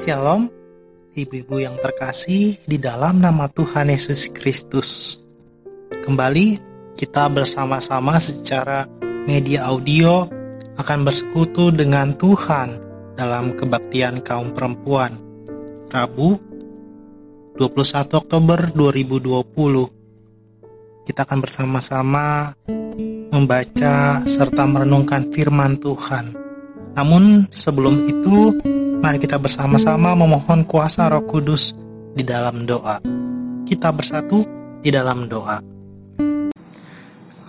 Shalom, ibu-ibu yang terkasih di dalam nama Tuhan Yesus Kristus. Kembali kita bersama-sama secara media audio akan bersekutu dengan Tuhan dalam kebaktian kaum perempuan. Rabu 21 Oktober 2020. Kita akan bersama-sama membaca serta merenungkan firman Tuhan. Namun sebelum itu Mari kita bersama-sama memohon kuasa Roh Kudus di dalam doa. Kita bersatu di dalam doa.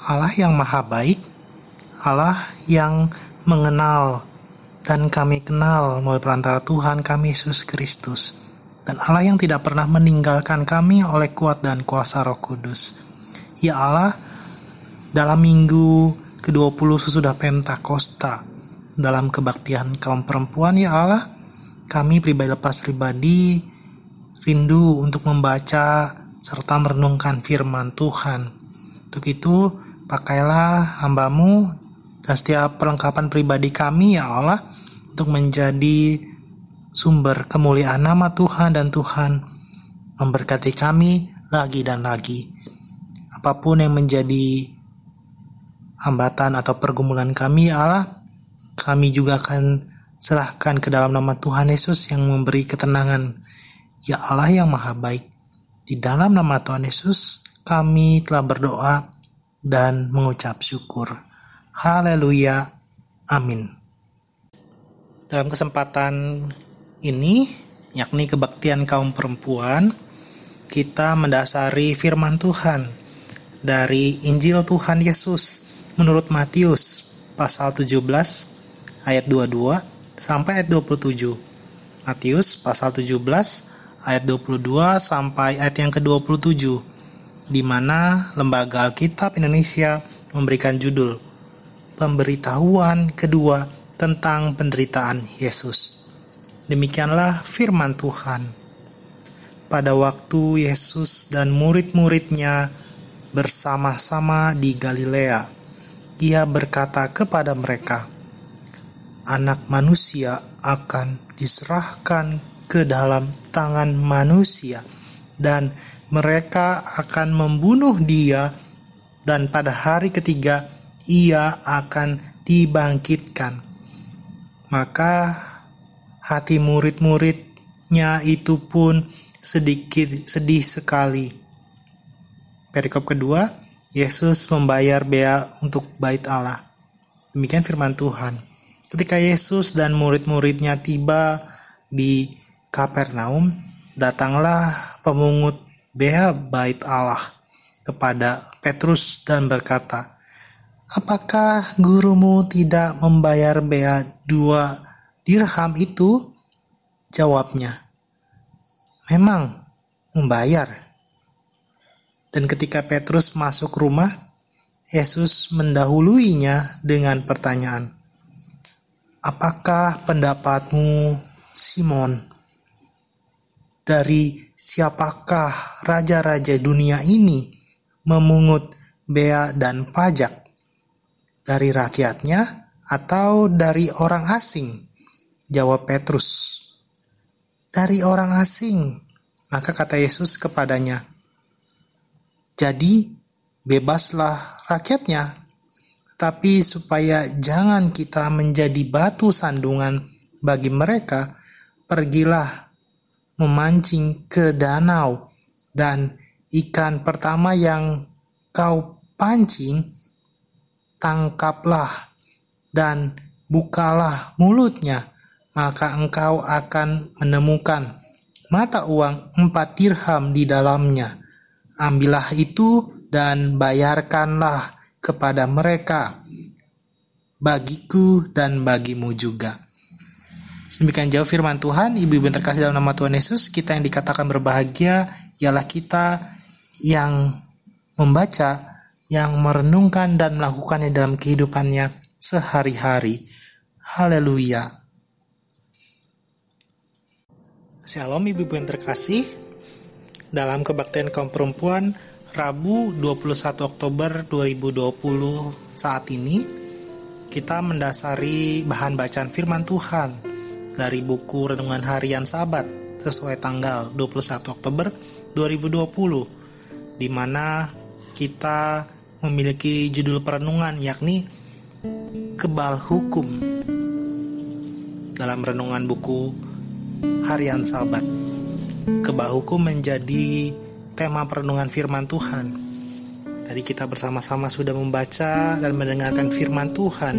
Allah yang Maha Baik, Allah yang mengenal dan kami kenal melalui perantara Tuhan kami Yesus Kristus, dan Allah yang tidak pernah meninggalkan kami oleh kuat dan kuasa Roh Kudus. Ya Allah, dalam minggu ke-20 sesudah Pentakosta, dalam kebaktian kaum perempuan ya Allah, kami pribadi lepas pribadi rindu untuk membaca serta merenungkan firman Tuhan. Untuk itu, pakailah hambamu dan setiap perlengkapan pribadi kami ya Allah untuk menjadi sumber kemuliaan nama Tuhan dan Tuhan memberkati kami lagi dan lagi. Apa pun yang menjadi hambatan atau pergumulan kami ya Allah, kami juga akan Serahkan ke dalam nama Tuhan Yesus yang memberi ketenangan. Ya Allah yang maha baik. Di dalam nama Tuhan Yesus kami telah berdoa dan mengucap syukur. Haleluya. Amin. Dalam kesempatan ini, yakni kebaktian kaum perempuan, kita mendasari firman Tuhan dari Injil Tuhan Yesus menurut Matius pasal 17 ayat 22 sampai ayat 27. Matius pasal 17 ayat 22 sampai ayat yang ke-27 di mana Lembaga Alkitab Indonesia memberikan judul Pemberitahuan kedua tentang penderitaan Yesus. Demikianlah firman Tuhan. Pada waktu Yesus dan murid-muridnya bersama-sama di Galilea, ia berkata kepada mereka, anak manusia akan diserahkan ke dalam tangan manusia dan mereka akan membunuh dia dan pada hari ketiga ia akan dibangkitkan. Maka hati murid-muridnya itu pun sedikit sedih sekali. Perikop kedua, Yesus membayar bea untuk bait Allah. Demikian firman Tuhan. Ketika Yesus dan murid-muridnya tiba di Kapernaum, datanglah pemungut bea bait Allah kepada Petrus dan berkata, Apakah gurumu tidak membayar bea dua dirham itu? Jawabnya, Memang membayar. Dan ketika Petrus masuk rumah, Yesus mendahuluinya dengan pertanyaan, Apakah pendapatmu, Simon? Dari siapakah raja-raja dunia ini memungut bea dan pajak? Dari rakyatnya atau dari orang asing? Jawab Petrus. Dari orang asing. Maka kata Yesus kepadanya, Jadi bebaslah rakyatnya tapi supaya jangan kita menjadi batu sandungan bagi mereka, pergilah memancing ke danau, dan ikan pertama yang kau pancing, tangkaplah dan bukalah mulutnya, maka engkau akan menemukan mata uang empat dirham di dalamnya. Ambillah itu dan bayarkanlah kepada mereka, bagiku dan bagimu juga. Sedemikian jauh firman Tuhan, ibu-ibu yang terkasih dalam nama Tuhan Yesus, kita yang dikatakan berbahagia, ialah kita yang membaca, yang merenungkan dan melakukannya dalam kehidupannya sehari-hari. Haleluya. Shalom ibu-ibu yang terkasih, dalam kebaktian kaum perempuan, Rabu 21 Oktober 2020 saat ini kita mendasari bahan bacaan firman Tuhan dari buku Renungan Harian Sabat sesuai tanggal 21 Oktober 2020 di mana kita memiliki judul perenungan yakni kebal hukum dalam renungan buku Harian Sabat. Kebal hukum menjadi tema perenungan firman Tuhan. Tadi kita bersama-sama sudah membaca dan mendengarkan firman Tuhan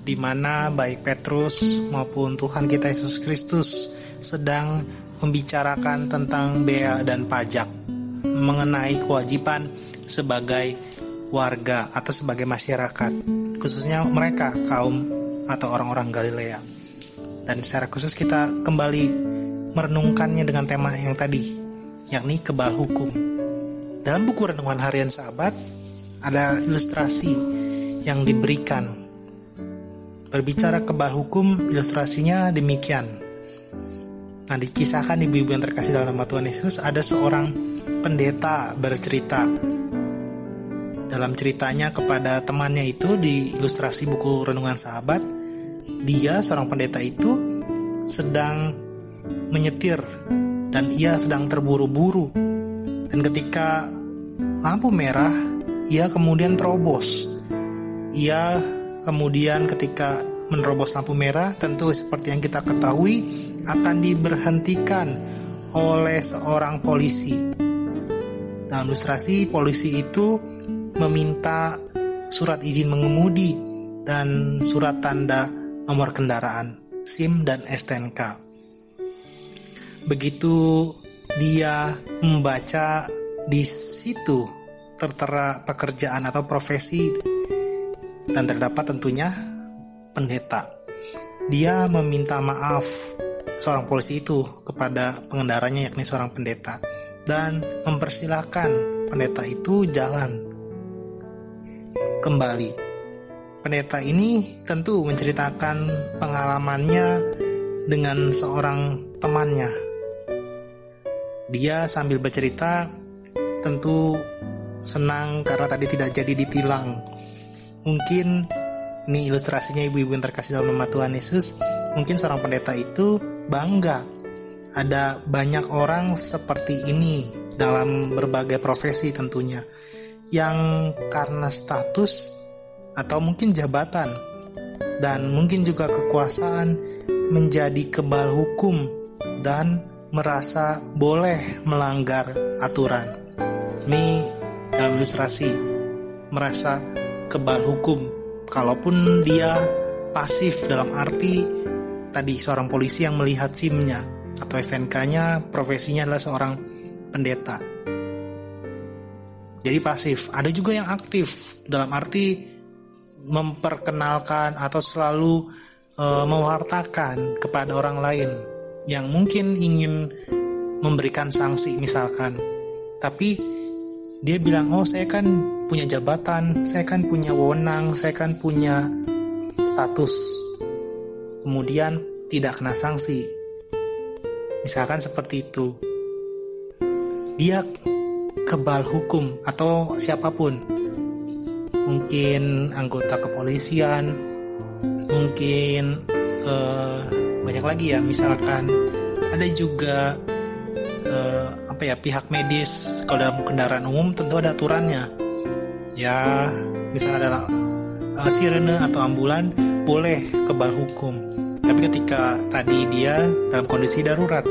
di mana baik Petrus maupun Tuhan kita Yesus Kristus sedang membicarakan tentang bea dan pajak mengenai kewajiban sebagai warga atau sebagai masyarakat khususnya mereka kaum atau orang-orang Galilea dan secara khusus kita kembali merenungkannya dengan tema yang tadi yakni kebal hukum dalam buku renungan harian sahabat ada ilustrasi yang diberikan Berbicara kebal hukum, ilustrasinya demikian. Nah, dikisahkan ibu-ibu yang terkasih dalam nama Tuhan Yesus, ada seorang pendeta bercerita. Dalam ceritanya kepada temannya itu di ilustrasi buku Renungan Sahabat, dia seorang pendeta itu sedang menyetir dan ia sedang terburu-buru. Dan ketika lampu merah, ia kemudian terobos. Ia Kemudian ketika menerobos lampu merah, tentu seperti yang kita ketahui akan diberhentikan oleh seorang polisi. Dalam ilustrasi, polisi itu meminta surat izin mengemudi dan surat tanda nomor kendaraan, SIM dan STNK. Begitu dia membaca di situ tertera pekerjaan atau profesi dan terdapat tentunya pendeta. Dia meminta maaf seorang polisi itu kepada pengendaranya yakni seorang pendeta dan mempersilahkan pendeta itu jalan kembali. Pendeta ini tentu menceritakan pengalamannya dengan seorang temannya. Dia sambil bercerita tentu senang karena tadi tidak jadi ditilang Mungkin ini ilustrasinya ibu-ibu yang terkasih dalam nama Tuhan Yesus. Mungkin seorang pendeta itu bangga ada banyak orang seperti ini dalam berbagai profesi tentunya yang karena status atau mungkin jabatan dan mungkin juga kekuasaan menjadi kebal hukum dan merasa boleh melanggar aturan. Ini dalam ilustrasi merasa kebal hukum kalaupun dia pasif dalam arti tadi seorang polisi yang melihat SIM-nya atau STNK-nya profesinya adalah seorang pendeta. Jadi pasif. Ada juga yang aktif dalam arti memperkenalkan atau selalu e, mewartakan kepada orang lain yang mungkin ingin memberikan sanksi misalkan. Tapi dia bilang, "Oh, saya kan punya jabatan, saya kan punya wewenang, saya kan punya status. Kemudian tidak kena sanksi. Misalkan seperti itu. Dia kebal hukum atau siapa pun. Mungkin anggota kepolisian, mungkin uh, banyak lagi ya, misalkan ada juga uh, apa ya pihak medis kalau dalam kendaraan umum tentu ada aturannya. Ya misalnya adalah uh, sirene atau ambulan boleh kebal hukum. Tapi ketika tadi dia dalam kondisi darurat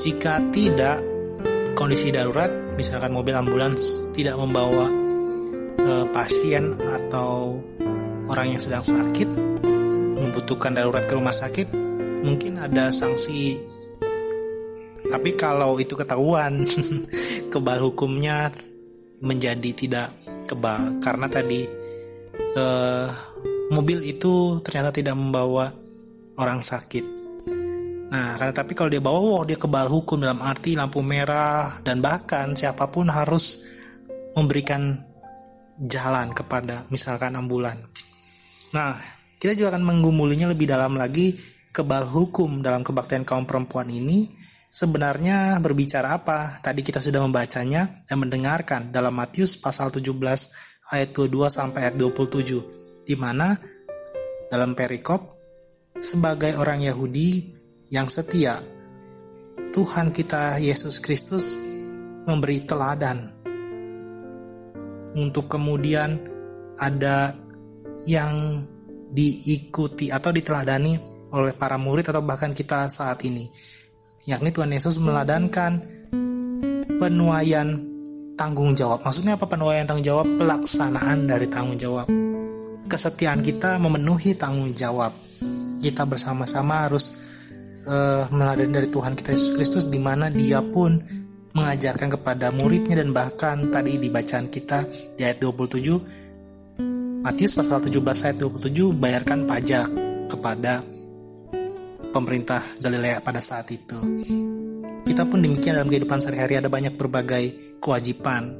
jika tidak kondisi darurat misalkan mobil ambulans tidak membawa uh, pasien atau orang yang sedang sakit membutuhkan darurat ke rumah sakit mungkin ada sanksi tapi kalau itu ketahuan kebal hukumnya menjadi tidak kebal karena tadi uh, mobil itu ternyata tidak membawa orang sakit. Nah, karena tapi kalau dia bawa, oh, dia kebal hukum dalam arti lampu merah dan bahkan siapa pun harus memberikan jalan kepada misalkan ambulan. Nah, kita juga akan menggumulinya lebih dalam lagi kebal hukum dalam kebaktian kaum perempuan ini sebenarnya berbicara apa? Tadi kita sudah membacanya dan mendengarkan dalam Matius pasal 17 ayat 22 sampai ayat 27 di mana dalam perikop sebagai orang Yahudi yang setia. Tuhan kita Yesus Kristus memberi teladan untuk kemudian ada yang diikuti atau diteladani oleh para murid atau bahkan kita saat ini. Yakni Tuhan Yesus meladankan penuaian tanggung jawab. Maksudnya apa penuaian tanggung jawab? Pelaksanaan dari tanggung jawab. Kesetiaan kita memenuhi tanggung jawab. Kita bersama-sama harus uh, meladani dari Tuhan kita Yesus Kristus di mana Dia pun mengajarkan kepada muridnya dan bahkan tadi di bacaan kita di ayat 27 Matius pasal 17 ayat 27 bayarkan pajak kepada pemerintah Galilea pada saat itu. Kita pun demikian dalam kehidupan sehari-hari ada banyak berbagai kewajiban.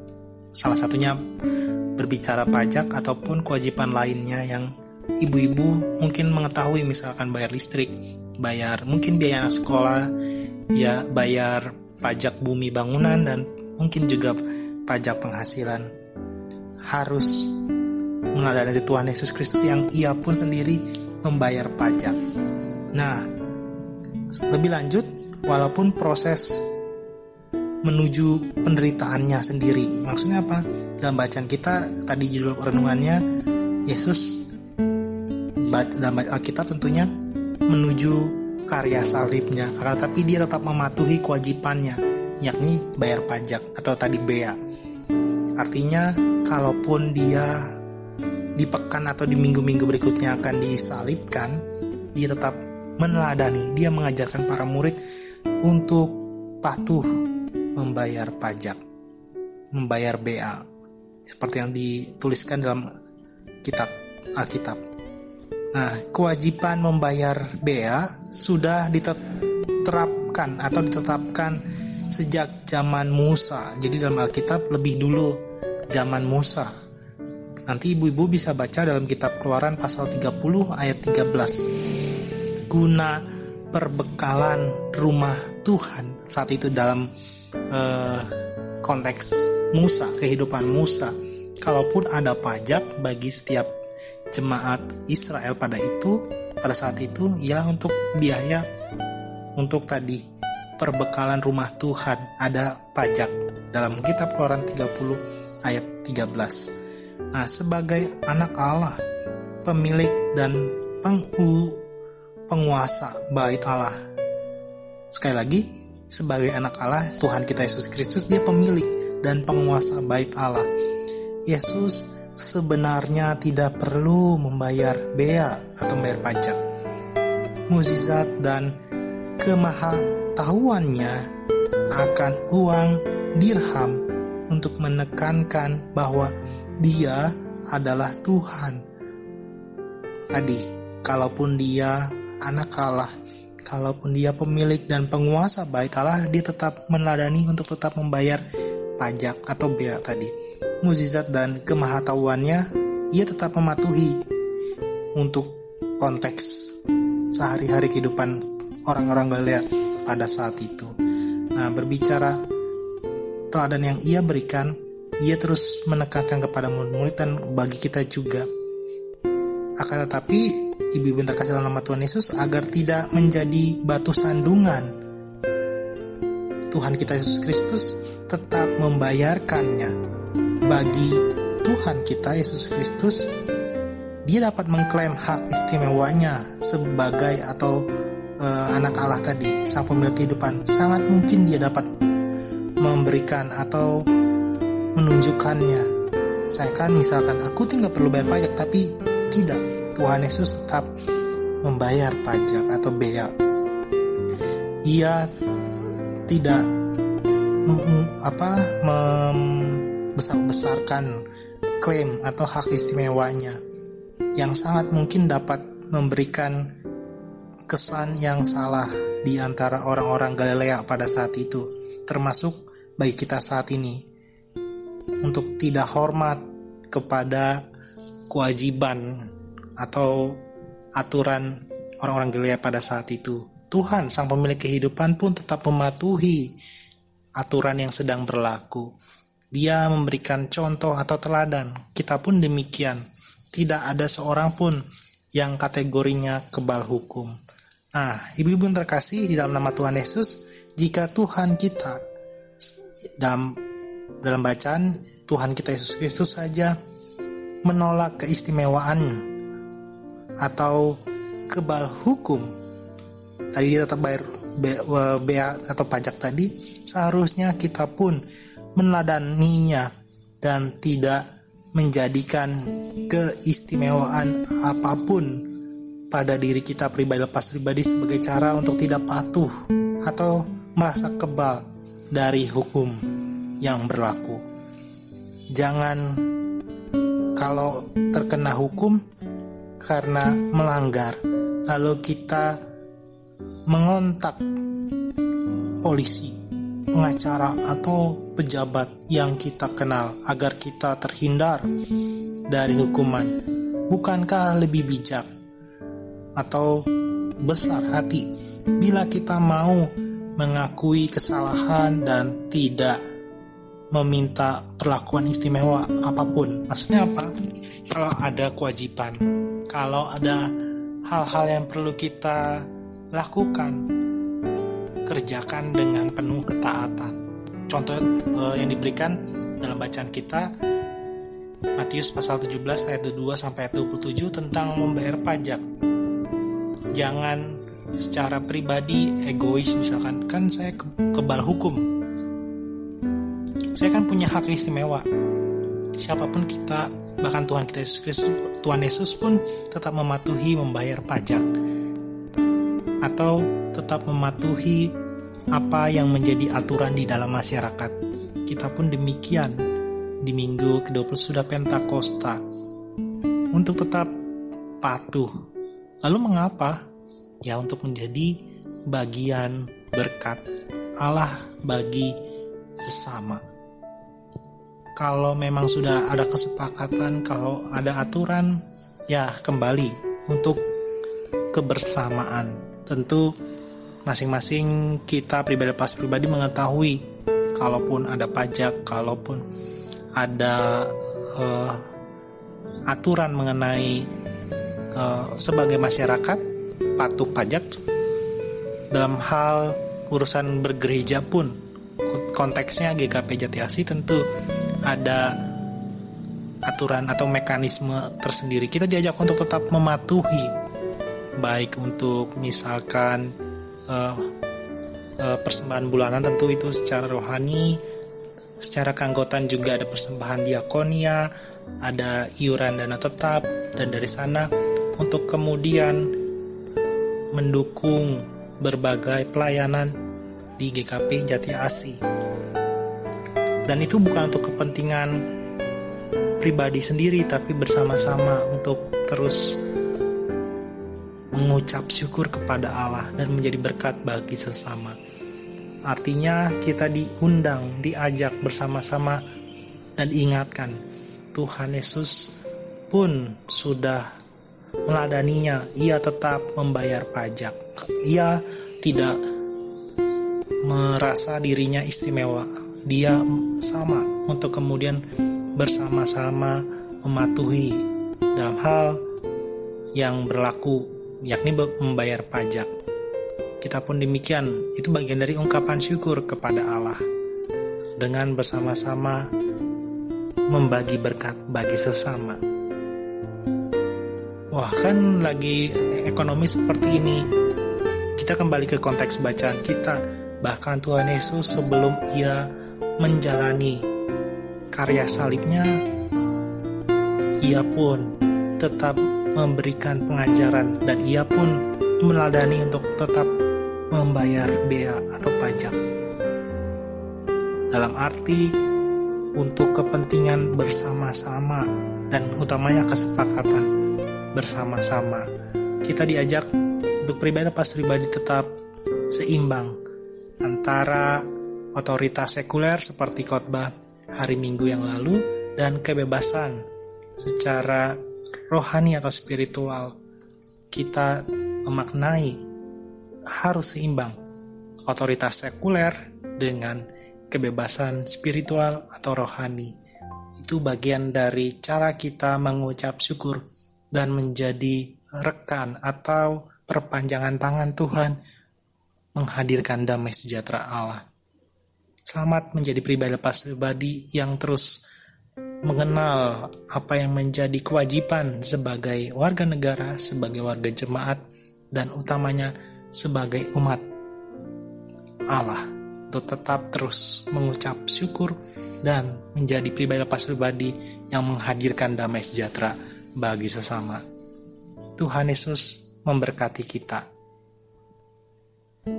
Salah satunya berbicara pajak ataupun kewajiban lainnya yang ibu-ibu mungkin mengetahui misalkan bayar listrik, bayar mungkin biaya anak sekolah, ya bayar pajak bumi bangunan dan mungkin juga pajak penghasilan. Harus meladani Tuhan Yesus Kristus yang ia pun sendiri membayar pajak. Nah, lebih lanjut, walaupun proses menuju penderitaannya sendiri, maksudnya apa? Dalam bacaan kita tadi judul renungannya Yesus dalam Alkitab tentunya menuju karya salibnya. Akan tapi dia tetap mematuhi kewajibannya yakni bayar pajak atau tadi bea. Artinya kalaupun dia di pekan atau di minggu-minggu berikutnya akan disalibkan dia tetap meneladani dia mengajarkan para murid untuk patuh membayar pajak membayar bea seperti yang dituliskan dalam kitab Alkitab Nah, kewajiban membayar bea sudah diterapkan atau ditetapkan sejak zaman Musa. Jadi dalam Alkitab lebih dulu zaman Musa. Nanti ibu-ibu bisa baca dalam kitab Keluaran pasal 30 ayat 13. Guna perbekalan rumah Tuhan saat itu dalam uh, konteks Musa, kehidupan Musa. Kalaupun ada pajak bagi setiap jemaat Israel pada itu pada saat itu ialah untuk biaya untuk tadi perbekalan rumah Tuhan ada pajak dalam kitab Keluaran 30 ayat 13. Nah, sebagai anak Allah, pemilik dan pengu, penguasa bait Allah. Sekali lagi, sebagai anak Allah, Tuhan kita Yesus Kristus dia pemilik dan penguasa bait Allah. Yesus sebenarnya tidak perlu membayar bea atau membayar pajak. Mukjizat dan kemahatauannya akan uang dirham untuk menekankan bahwa dia adalah Tuhan. Tadi, kalaupun dia anak Allah, kalaupun dia pemilik dan penguasa bait Allah, dia tetap meneladani untuk tetap membayar pajak atau bea tadi mukjizat dan kemahatauannya, ia tetap mematuhi untuk konteks sehari-hari kehidupan orang-orang Galilea pada saat itu. Nah, berbicara teladan yang ia berikan, ia terus menekankan kepada murid-murid dan bagi kita juga. Akan tetapi, ibu-ibu terkasih dalam nama Tuhan Yesus agar tidak menjadi batu sandungan. Tuhan kita Yesus Kristus tetap membayarkannya bagi Tuhan kita Yesus Kristus, dia dapat mengklaim hak istimewanya sebagai atau e, anak Allah tadi, sang pemilik kehidupan. Sangat mungkin dia dapat memberikan atau menunjukkannya. Saya kan misalkan aku tidak perlu bayar pajak, tapi tidak. Tuhan Yesus tetap membayar pajak atau bea. Ia tidak apa mem, besar-besarkan klaim atau hak istimewanya yang sangat mungkin dapat memberikan kesan yang salah di antara orang-orang Galilea pada saat itu, termasuk bagi kita saat ini, untuk tidak hormat kepada kewajiban atau aturan orang-orang Galilea pada saat itu. Tuhan, sang pemilik kehidupan pun tetap mematuhi aturan yang sedang berlaku. Dia memberikan contoh atau teladan. Kita pun demikian. Tidak ada seorang pun yang kategorinya kebal hukum. Nah, ibu-ibu yang terkasih di dalam nama Tuhan Yesus, jika Tuhan kita dalam dalam bacaan Tuhan kita Yesus Kristus saja menolak keistimewaan atau kebal hukum tadi dia tetap bayar bea atau pajak tadi seharusnya kita pun meneladaninya dan tidak menjadikan keistimewaan apa pun pada diri kita pribadi lepas pribadi sebagai cara untuk tidak patuh atau merasa kebal dari hukum yang berlaku. Jangan kalau terkena hukum karena melanggar, lalu kita mengontak polisi, pengacara, atau pejabat yang kita kenal agar kita terhindar dari hukuman. Bukankah lebih bijak atau besar hati bila kita mau mengakui kesalahan dan tidak meminta perlakuan istimewa apa pun. Maksudnya apa? Kalau ada kewajiban, kalau ada hal-hal yang perlu kita lakukan, kerjakan dengan penuh ketaatan. Contoh uh, yang diberikan dalam bacaan kita Matius pasal 17 ayat 2 sampai ayat 27 tentang membayar pajak. Jangan secara pribadi egois misalkan kan saya kebal hukum saya kan punya hak istimewa. Siapa pun kita bahkan Tuhan kita Yesus Kristus Tuhan Yesus pun tetap mematuhi membayar pajak. Atau tetap mematuhi apa yang menjadi aturan di dalam masyarakat. Kita pun demikian. Di minggu ke-20 sudah Pentakosta. Untuk tetap patuh. Lalu mengapa? Ya untuk menjadi bagian berkat Allah bagi sesama. Kalau memang sudah ada kesepakatan, kalau ada aturan, ya kembali untuk kebersamaan. Tentu masing-masing kita pribadi pas pribadi mengetahui kalaupun ada pajak, kalaupun ada uh, aturan mengenai uh, sebagai masyarakat patuh pajak dalam hal urusan bergereja pun konteksnya GKP Jati tentu ada aturan atau mekanisme tersendiri kita diajak untuk tetap mematuhi baik untuk misalkan uh, uh, persembahan bulanan tentu itu secara rohani secara keanggotaan juga ada persembahan diakonia ada iuran dana tetap dan dari sana untuk kemudian mendukung berbagai pelayanan di GKP Jati Asi. Dan itu bukan untuk kepentingan pribadi sendiri tapi bersama-sama untuk terus mengucap syukur kepada Allah dan menjadi berkat bagi sesama. Artinya kita diundang, diajak bersama-sama dan diingatkan Tuhan Yesus pun sudah meladaninya, ia tetap membayar pajak. Ia tidak merasa dirinya istimewa. Dia sama untuk kemudian bersama-sama mematuhi dalam hal yang berlaku, yakni membayar pajak. Kita pun demikian, itu bagian dari ungkapan syukur kepada Allah. Dengan bersama-sama membagi berkat bagi sesama. Wah kan lagi ekonomi seperti ini Kita kembali ke konteks bacaan kita Bahkan Tuhan Yesus sebelum ia menjalani karya salibnya Ia pun tetap memberikan pengajaran Dan ia pun meladani untuk tetap membayar bea atau pajak Dalam arti untuk kepentingan bersama-sama dan utamanya kesepakatan bersama-sama. Kita diajak untuk pribadi pas pribadi tetap seimbang antara otoritas sekuler seperti khotbah hari Minggu yang lalu dan kebebasan secara rohani atau spiritual. Kita memaknai harus seimbang otoritas sekuler dengan kebebasan spiritual atau rohani. Itu bagian dari cara kita mengucap syukur dan menjadi rekan atau perpanjangan tangan Tuhan menghadirkan damai sejahtera Allah. Selamat menjadi pribadi lepas pribadi yang terus mengenal apa yang menjadi kewajiban sebagai warga negara, sebagai warga jemaat, dan utamanya sebagai umat Allah untuk tetap terus mengucap syukur dan menjadi pribadi lepas pribadi yang menghadirkan damai sejahtera bagi sesama. Tuhan Yesus memberkati kita.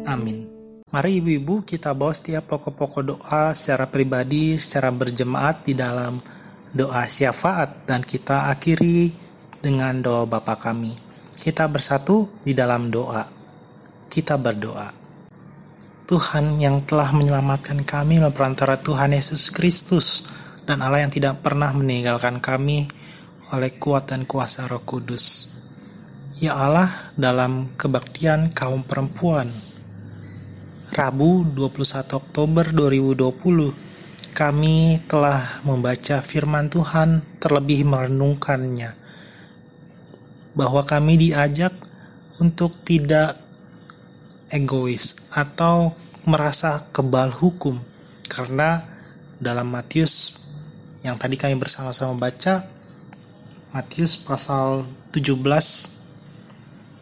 Amin. Mari ibu-ibu kita bawa setiap pokok-pokok doa secara pribadi, secara berjemaat di dalam doa syafaat dan kita akhiri dengan doa Bapa kami. Kita bersatu di dalam doa. Kita berdoa. Tuhan yang telah menyelamatkan kami melalui perantara Tuhan Yesus Kristus dan Allah yang tidak pernah meninggalkan kami oleh kuat dan kuasa Roh Kudus. Ya Allah, dalam kebaktian kaum perempuan Rabu 21 Oktober 2020 kami telah membaca firman Tuhan terlebih merenungkannya. Bahwa kami diajak untuk tidak egois atau merasa kebal hukum. Karena dalam Matius yang tadi kami bersama-sama baca Matius pasal 17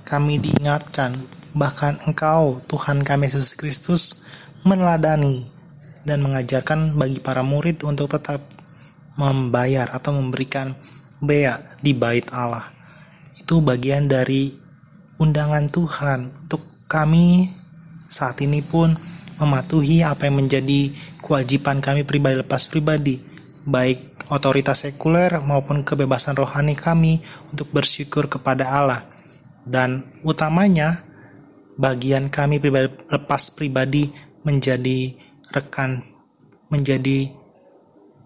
kami diingatkan bahkan engkau Tuhan kami Yesus Kristus meneladani dan mengajarkan bagi para murid untuk tetap membayar atau memberikan bea di bait Allah. Itu bagian dari undangan Tuhan untuk kami saat ini pun mematuhi apa yang menjadi kewajiban kami pribadi lepas pribadi, baik otoritas sekuler maupun kebebasan rohani kami untuk bersyukur kepada Allah. Dan utamanya bagian kami pribadi, lepas pribadi menjadi rekan, menjadi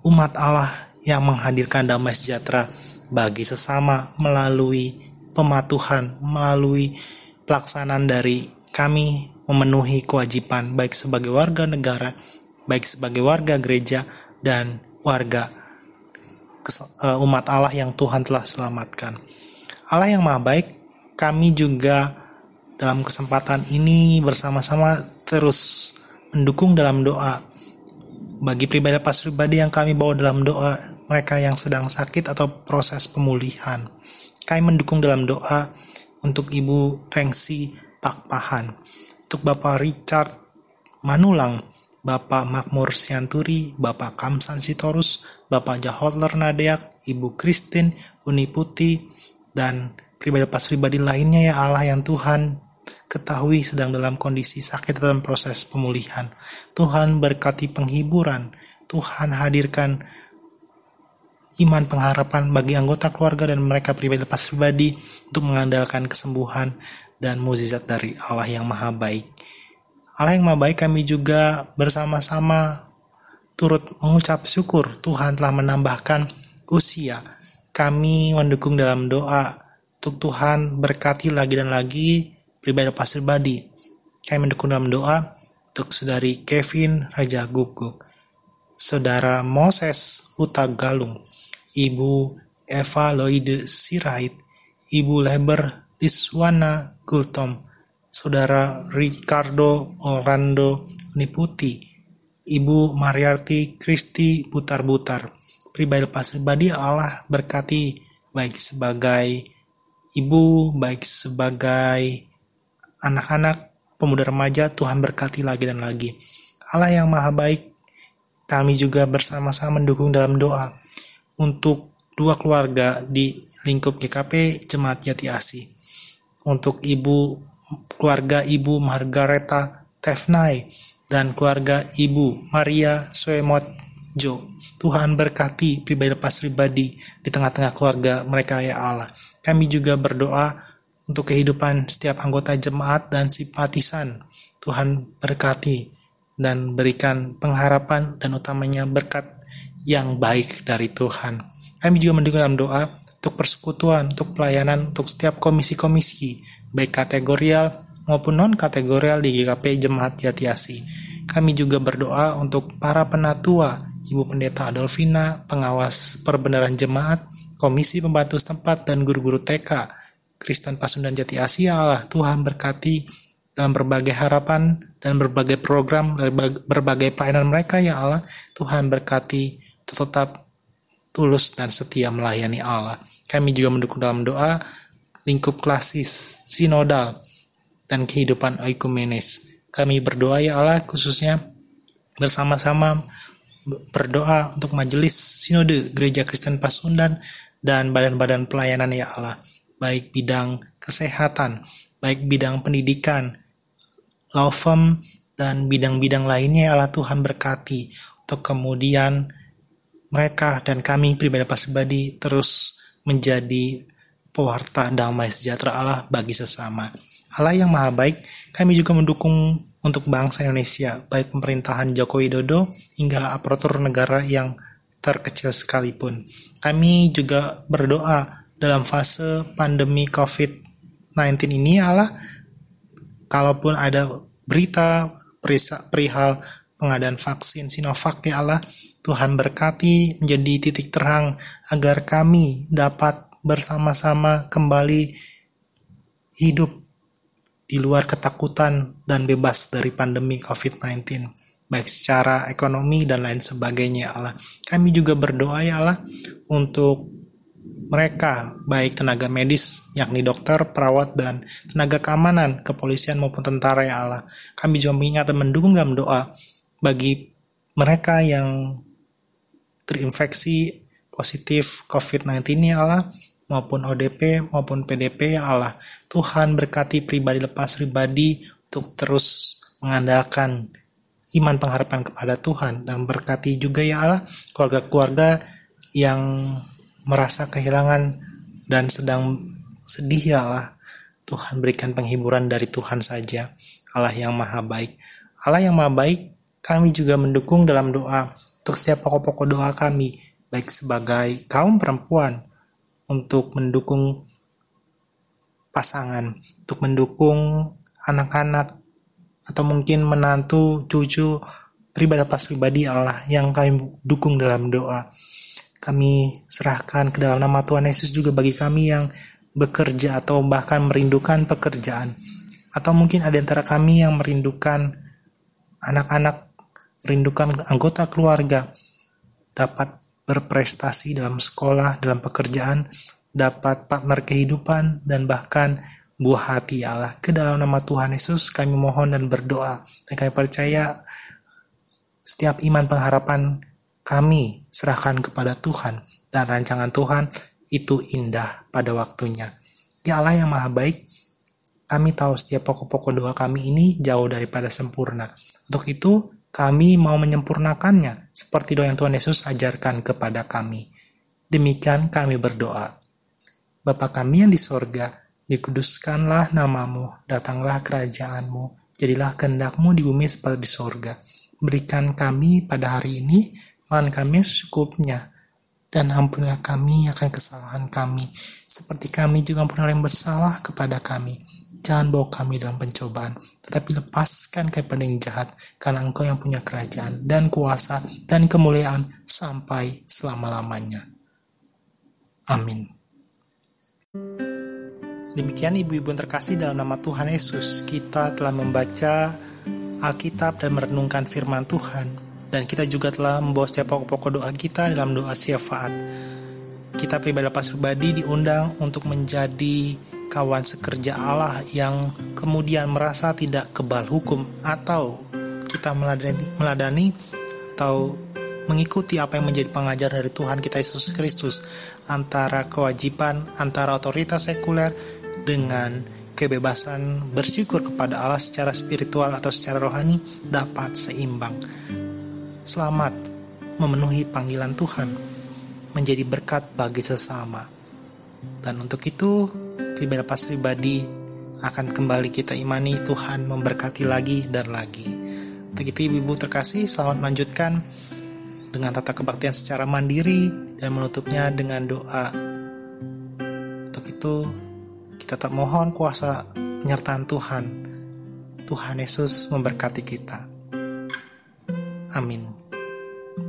umat Allah yang menghadirkan damai sejahtera bagi sesama melalui pematuhan, melalui pelaksanaan dari kami memenuhi kewajiban baik sebagai warga negara, baik sebagai warga gereja dan warga eh, umat Allah yang Tuhan telah selamatkan. Allah yang Maha Baik, kami juga dalam kesempatan ini bersama-sama terus mendukung dalam doa bagi pribadi pas pribadi yang kami bawa dalam doa mereka yang sedang sakit atau proses pemulihan. Kami mendukung dalam doa untuk Ibu Rengsi Pakpahan, untuk Bapak Richard Manulang, Bapak Makmur Sianturi, Bapak Kamsan Sitorus, Bapak Jahotler Nadeak, Ibu Christine Uniputi, dan pribadi pas pribadi lainnya ya Allah yang Tuhan ketahui sedang dalam kondisi sakit dalam proses pemulihan. Tuhan berkati penghiburan. Tuhan hadirkan iman pengharapan bagi anggota keluarga dan mereka pribadi lepas pribadi untuk mengandalkan kesembuhan dan mukjizat dari Allah yang maha baik. Allah yang maha baik kami juga bersama-sama turut mengucap syukur Tuhan telah menambahkan usia. Kami mendukung dalam doa untuk Tuhan berkati lagi dan lagi pribadi pas pribadi. Kami mendukung dalam doa untuk saudari Kevin Raja Guguk, saudara Moses Huta Galung, Ibu Eva Loide Sirait, Ibu Leber Liswana Gultom, saudara Ricardo Orlando Uniputi, Ibu Mariarti Kristi Butar-Butar, pribadi lepas pribadi Allah berkati baik sebagai ibu, baik sebagai anak-anak, pemuda remaja, Tuhan berkati lagi dan lagi. Allah yang maha baik, kami juga bersama-sama mendukung dalam doa untuk dua keluarga di lingkup GKP Jemaat Jati Asih. Untuk ibu keluarga ibu Margareta Tefnai dan keluarga ibu Maria Soemot Jo. Tuhan berkati pribadi lepas pribadi di tengah-tengah keluarga mereka ya Allah. Kami juga berdoa untuk kehidupan setiap anggota jemaat dan simpatisan. Tuhan berkati dan berikan pengharapan dan utamanya berkat yang baik dari Tuhan. Kami juga mendukung dalam doa untuk persekutuan, untuk pelayanan, untuk setiap komisi-komisi, baik kategorial maupun non-kategorial di GKP Jemaat Jatiasi. Kami juga berdoa untuk para penatua, Ibu Pendeta Adolfina, pengawas perbenaran jemaat, komisi pembantu setempat, dan guru-guru TK, Kristen Pasundan Jati Asia Allah Tuhan berkati dalam berbagai harapan dan berbagai program berbagai pelayanan mereka ya Allah. Tuhan berkati tetap tulus dan setia melayani Allah. Kami juga mendukung dalam doa lingkup klasis sinodal dan kehidupan oikumenis kami berdoa ya Allah khususnya bersama-sama berdoa untuk majelis sinode Gereja Kristen Pasundan dan badan-badan pelayanan ya Allah baik bidang kesehatan, baik bidang pendidikan, law firm, dan bidang-bidang lainnya ya Allah Tuhan berkati untuk kemudian mereka dan kami pribadi pribadi terus menjadi pewarta damai sejahtera Allah bagi sesama. Allah yang maha baik, kami juga mendukung untuk bangsa Indonesia, baik pemerintahan Joko Widodo hingga aparatur negara yang terkecil sekalipun. Kami juga berdoa dalam fase pandemi COVID-19 ini Allah kalaupun ada berita perihal pengadaan vaksin Sinovac ya Allah Tuhan berkati menjadi titik terang agar kami dapat bersama-sama kembali hidup di luar ketakutan dan bebas dari pandemi COVID-19 baik secara ekonomi dan lain sebagainya Allah. Kami juga berdoa ya Allah untuk mereka, baik tenaga medis, yakni dokter, perawat, dan tenaga keamanan, kepolisian maupun tentara ya Allah. Kami juga mengingat dan mendukung dalam doa bagi mereka yang terinfeksi positif COVID-19 ya Allah, maupun ODP maupun PDP ya Allah. Tuhan berkati pribadi lepas pribadi untuk terus mengandalkan iman pengharapan kepada Tuhan dan berkati juga ya Allah keluarga-keluarga yang merasa kehilangan dan sedang sedih ya Allah. Tuhan berikan penghiburan dari Tuhan saja. Allah yang maha baik. Allah yang maha baik, kami juga mendukung dalam doa untuk setiap pokok-pokok doa kami, baik sebagai kaum perempuan, untuk mendukung pasangan, untuk mendukung anak-anak, atau mungkin menantu, cucu, pribadi pas pribadi Allah yang kami dukung dalam doa kami serahkan ke dalam nama Tuhan Yesus juga bagi kami yang bekerja atau bahkan merindukan pekerjaan. Atau mungkin ada antara kami yang merindukan anak-anak, merindukan anggota keluarga dapat berprestasi dalam sekolah, dalam pekerjaan, dapat partner kehidupan, dan bahkan buah hati Allah. Ke dalam nama Tuhan Yesus kami mohon dan berdoa. Dan kami percaya setiap iman pengharapan kami serahkan kepada Tuhan dan rancangan Tuhan itu indah pada waktunya. Ya Allah yang maha baik, kami tahu setiap pokok-pokok doa kami ini jauh daripada sempurna. Untuk itu, kami mau menyempurnakannya seperti doa yang Tuhan Yesus ajarkan kepada kami. Demikian kami berdoa. Bapa kami yang di sorga, dikuduskanlah namamu, datanglah kerajaanmu, jadilah kehendakmu di bumi seperti di sorga. Berikan kami pada hari ini Makan kami secukupnya, dan ampunilah kami akan kesalahan kami, seperti kami juga ampun orang yang bersalah kepada kami. Jangan bawa kami dalam pencobaan, tetapi lepaskan kepada yang jahat, karena engkau yang punya kerajaan dan kuasa dan kemuliaan sampai selama-lamanya. Amin. Demikian ibu-ibu terkasih dalam nama Tuhan Yesus, kita telah membaca Alkitab dan merenungkan firman Tuhan dan kita juga telah membawa setiap pokok-pokok doa kita dalam doa syafaat. Kita pribadi lepas pribadi diundang untuk menjadi kawan sekerja Allah yang kemudian merasa tidak kebal hukum atau kita meladani, meladani atau mengikuti apa yang menjadi pengajar dari Tuhan kita Yesus Kristus antara kewajiban antara otoritas sekuler dengan kebebasan bersyukur kepada Allah secara spiritual atau secara rohani dapat seimbang selamat memenuhi panggilan Tuhan, menjadi berkat bagi sesama. Dan untuk itu, pribadi pribadi akan kembali kita imani Tuhan memberkati lagi dan lagi. Untuk itu ibu-ibu terkasih, selamat melanjutkan dengan tata kebaktian secara mandiri dan menutupnya dengan doa. Untuk itu, kita tak mohon kuasa penyertaan Tuhan. Tuhan Yesus memberkati kita. Amin.